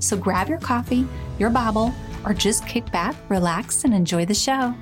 So grab your coffee, your Bible, or just kick back, relax, and enjoy the show.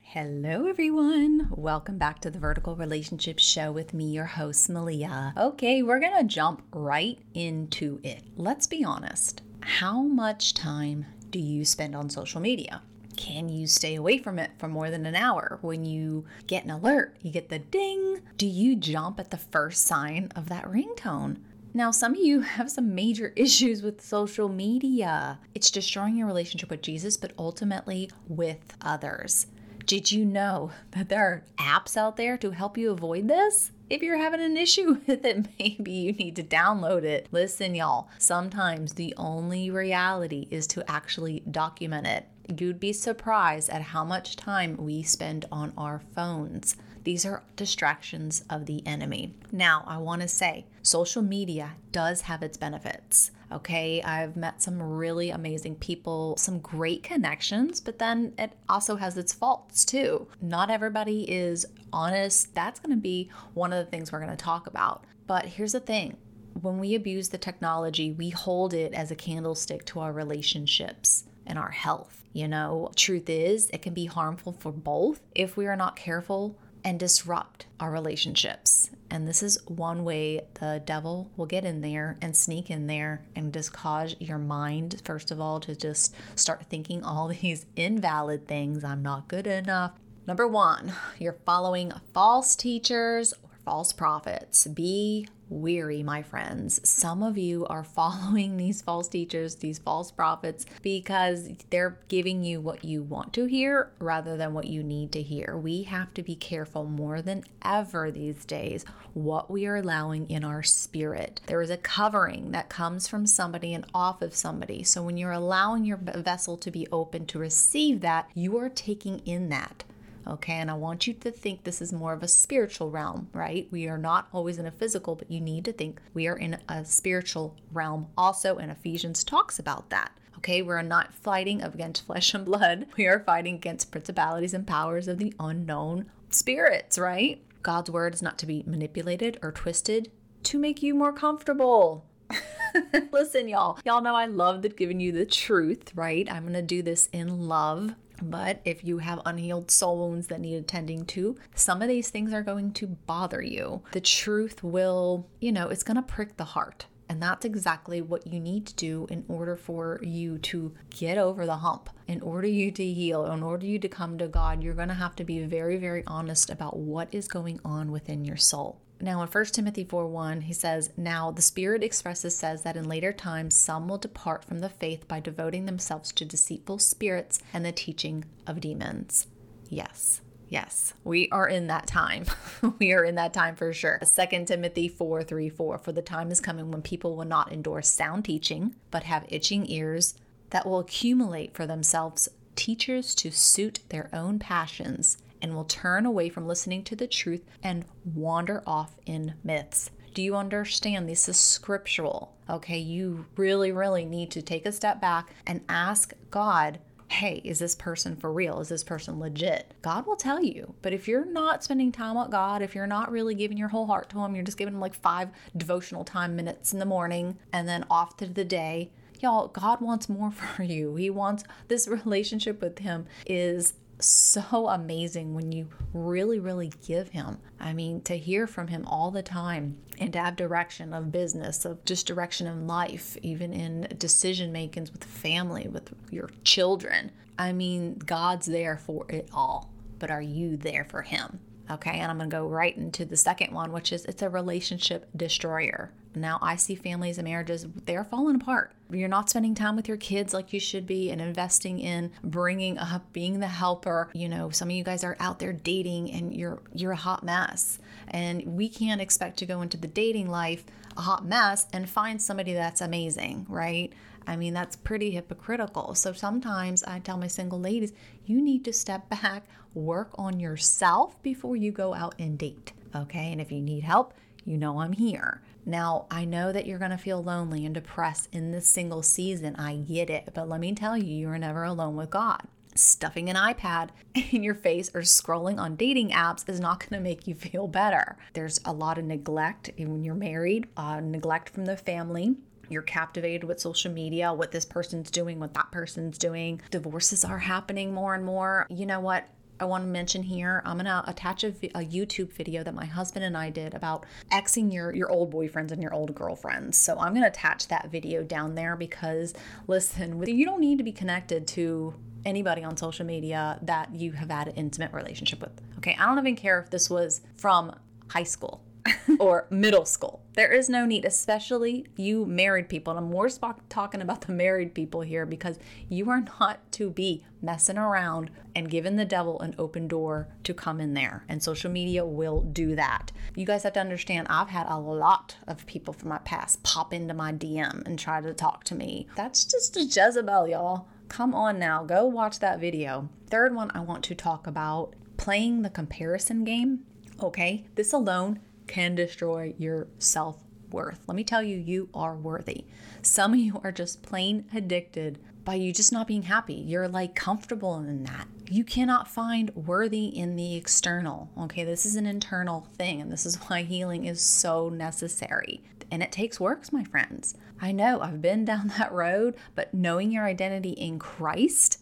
Hello, everyone. Welcome back to the Vertical Relationship Show with me, your host, Melia. Okay, we're going to jump right into it. Let's be honest. How much time do you spend on social media? Can you stay away from it for more than an hour? When you get an alert, you get the ding. Do you jump at the first sign of that ringtone? Now, some of you have some major issues with social media. It's destroying your relationship with Jesus, but ultimately with others. Did you know that there are apps out there to help you avoid this? If you're having an issue with it, maybe you need to download it. Listen, y'all, sometimes the only reality is to actually document it. You'd be surprised at how much time we spend on our phones. These are distractions of the enemy. Now, I want to say social media does have its benefits. Okay, I've met some really amazing people, some great connections, but then it also has its faults too. Not everybody is honest. That's going to be one of the things we're going to talk about. But here's the thing when we abuse the technology, we hold it as a candlestick to our relationships and our health. You know, truth is, it can be harmful for both if we are not careful and disrupt our relationships. And this is one way the devil will get in there and sneak in there and just cause your mind, first of all, to just start thinking all these invalid things. I'm not good enough. Number one, you're following false teachers or false prophets. Be weary, my friends. Some of you are following these false teachers, these false prophets, because they're giving you what you want to hear rather than what you need to hear. We have to be careful more than ever these days what we are allowing in our spirit. There is a covering that comes from somebody and off of somebody. So when you're allowing your vessel to be open to receive that, you are taking in that. Okay, and I want you to think this is more of a spiritual realm, right? We are not always in a physical, but you need to think we are in a spiritual realm also, and Ephesians talks about that. Okay, we're not fighting against flesh and blood, we are fighting against principalities and powers of the unknown spirits, right? God's word is not to be manipulated or twisted to make you more comfortable. Listen, y'all. Y'all know I love that giving you the truth, right? I'm going to do this in love. But if you have unhealed soul wounds that need attending to, some of these things are going to bother you. The truth will, you know, it's going to prick the heart. And that's exactly what you need to do in order for you to get over the hump, in order you to heal, in order you to come to God. You're going to have to be very, very honest about what is going on within your soul. Now in 1 Timothy 4 1, he says, Now the Spirit expresses says that in later times some will depart from the faith by devoting themselves to deceitful spirits and the teaching of demons. Yes. Yes, we are in that time. we are in that time for sure. 2 Timothy 4 3 4. For the time is coming when people will not endure sound teaching, but have itching ears that will accumulate for themselves teachers to suit their own passions and will turn away from listening to the truth and wander off in myths. Do you understand? This is scriptural. Okay, you really, really need to take a step back and ask God, hey, is this person for real? Is this person legit? God will tell you. But if you're not spending time with God, if you're not really giving your whole heart to Him, you're just giving Him like five devotional time minutes in the morning and then off to the day, y'all, God wants more for you. He wants this relationship with Him is so amazing when you really, really give him. I mean, to hear from him all the time and to have direction of business, of just direction in life, even in decision makings with family, with your children. I mean, God's there for it all, but are you there for him? Okay, and I'm gonna go right into the second one, which is it's a relationship destroyer. Now I see families and marriages, they're falling apart. You're not spending time with your kids like you should be and investing in bringing up, being the helper. You know, some of you guys are out there dating and you're you're a hot mess. And we can't expect to go into the dating life a hot mess and find somebody that's amazing, right? I mean, that's pretty hypocritical. So sometimes I tell my single ladies, you need to step back, work on yourself before you go out and date. Okay. And if you need help, you know I'm here. Now, I know that you're going to feel lonely and depressed in this single season. I get it. But let me tell you, you're never alone with God. Stuffing an iPad in your face or scrolling on dating apps is not going to make you feel better. There's a lot of neglect when you're married, uh, neglect from the family, you're captivated with social media, what this person's doing, what that person's doing. Divorces are happening more and more. You know what? I want to mention here, I'm going to attach a, a, YouTube video that my husband and I did about exing your, your old boyfriends and your old girlfriends. So I'm going to attach that video down there because, listen, you don't need to be connected to anybody on social media that you have had an intimate relationship with. Okay, I don't even care if this was from high school or middle school. There is no need, especially you married people. And I'm more sp- talking about the married people here because you are not to be messing around and giving the devil an open door to come in there. And social media will do that. You guys have to understand, I've had a lot of people from my past pop into my DM and try to talk to me. That's just a Jezebel, y'all. Come on now, go watch that video. Third one I want to talk about playing the comparison game. Okay, this alone can destroy your self worth. Let me tell you, you are worthy. Some of you are just plain addicted by you just not being happy. You're like comfortable in that. You cannot find worthy in the external. Okay, this is an internal thing, and this is why healing is so necessary. And it takes works, my friends. I know I've been down that road, but knowing your identity in Christ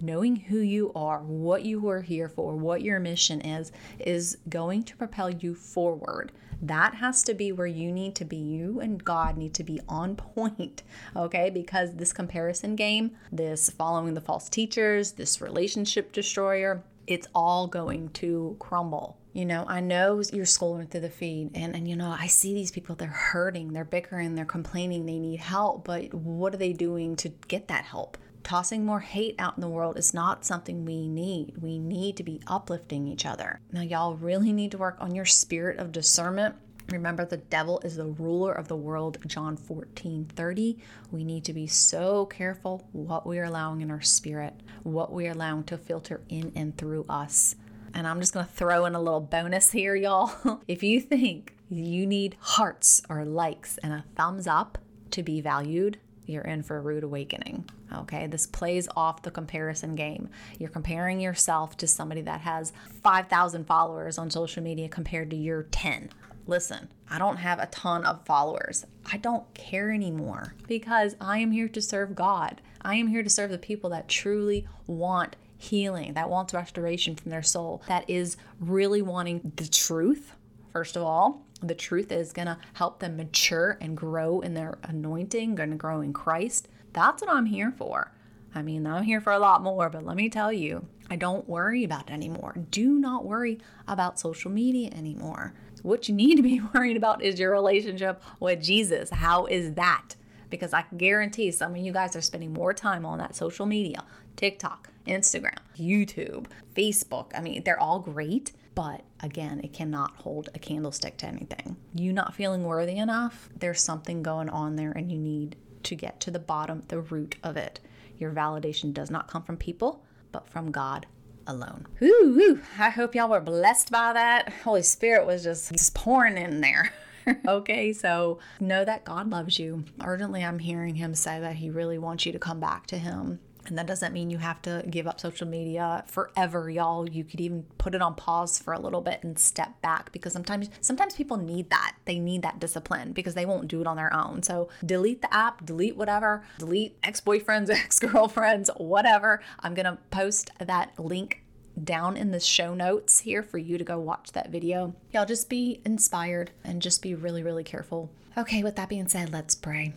knowing who you are, what you are here for, what your mission is, is going to propel you forward. That has to be where you need to be. You and God need to be on point, okay? Because this comparison game, this following the false teachers, this relationship destroyer, it's all going to crumble. You know, I know you're scrolling through the feed and, and you know, I see these people, they're hurting, they're bickering, they're complaining, they need help, but what are they doing to get that help? Tossing more hate out in the world is not something we need. We need to be uplifting each other. Now, y'all really need to work on your spirit of discernment. Remember, the devil is the ruler of the world, John 14 30. We need to be so careful what we are allowing in our spirit, what we are allowing to filter in and through us. And I'm just going to throw in a little bonus here, y'all. if you think you need hearts or likes and a thumbs up to be valued, you're in for a rude awakening. Okay, this plays off the comparison game. You're comparing yourself to somebody that has 5,000 followers on social media compared to your 10. Listen, I don't have a ton of followers. I don't care anymore because I am here to serve God. I am here to serve the people that truly want healing, that wants restoration from their soul, that is really wanting the truth, first of all, the truth is going to help them mature and grow in their anointing, going to grow in Christ. That's what I'm here for. I mean, I'm here for a lot more, but let me tell you, I don't worry about anymore. Do not worry about social media anymore. What you need to be worried about is your relationship with Jesus. How is that? Because I guarantee some of you guys are spending more time on that social media TikTok, Instagram, YouTube, Facebook. I mean, they're all great, but again, it cannot hold a candlestick to anything. You not feeling worthy enough, there's something going on there and you need to get to the bottom, the root of it. Your validation does not come from people, but from God alone. Whoo, whoo. I hope y'all were blessed by that. Holy Spirit was just, just pouring in there. okay, so know that God loves you. Urgently, I'm hearing Him say that He really wants you to come back to Him. And that doesn't mean you have to give up social media forever, y'all. You could even put it on pause for a little bit and step back because sometimes sometimes people need that. They need that discipline because they won't do it on their own. So delete the app, delete whatever, delete ex-boyfriends, ex-girlfriends, whatever. I'm to post that link down in the show notes here for you to go watch that video. Y'all just be inspired and just be really, really careful. Okay, with that being said, let's pray.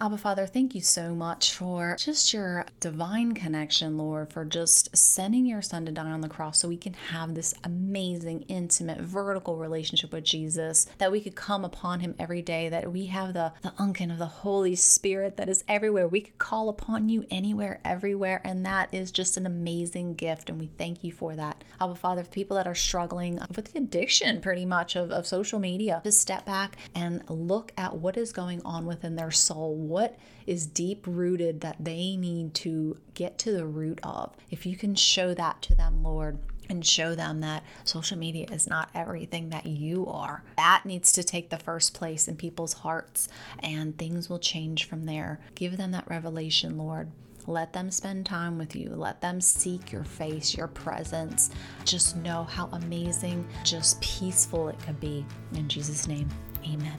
Abba Father, thank you so much for just your divine connection, Lord, for just sending your son to die on the cross so we can have this amazing, intimate, vertical relationship with Jesus, that we could come upon him every day, that we have the, the unction of the Holy Spirit that is everywhere. We could call upon you anywhere, everywhere, and that is just an amazing gift, and we thank you for that. Abba Father, for people that are struggling with the addiction pretty much of, of social media, just step back and look at what is going on within their soul what is deep rooted that they need to get to the root of. If you can show that to them, Lord, and show them that social media is not everything that you are. That needs to take the first place in people's hearts, and things will change from there. Give them that revelation, Lord. Let them spend time with you. Let them seek your face, your presence. Just know how amazing, just peaceful it could be. In Jesus' name, amen.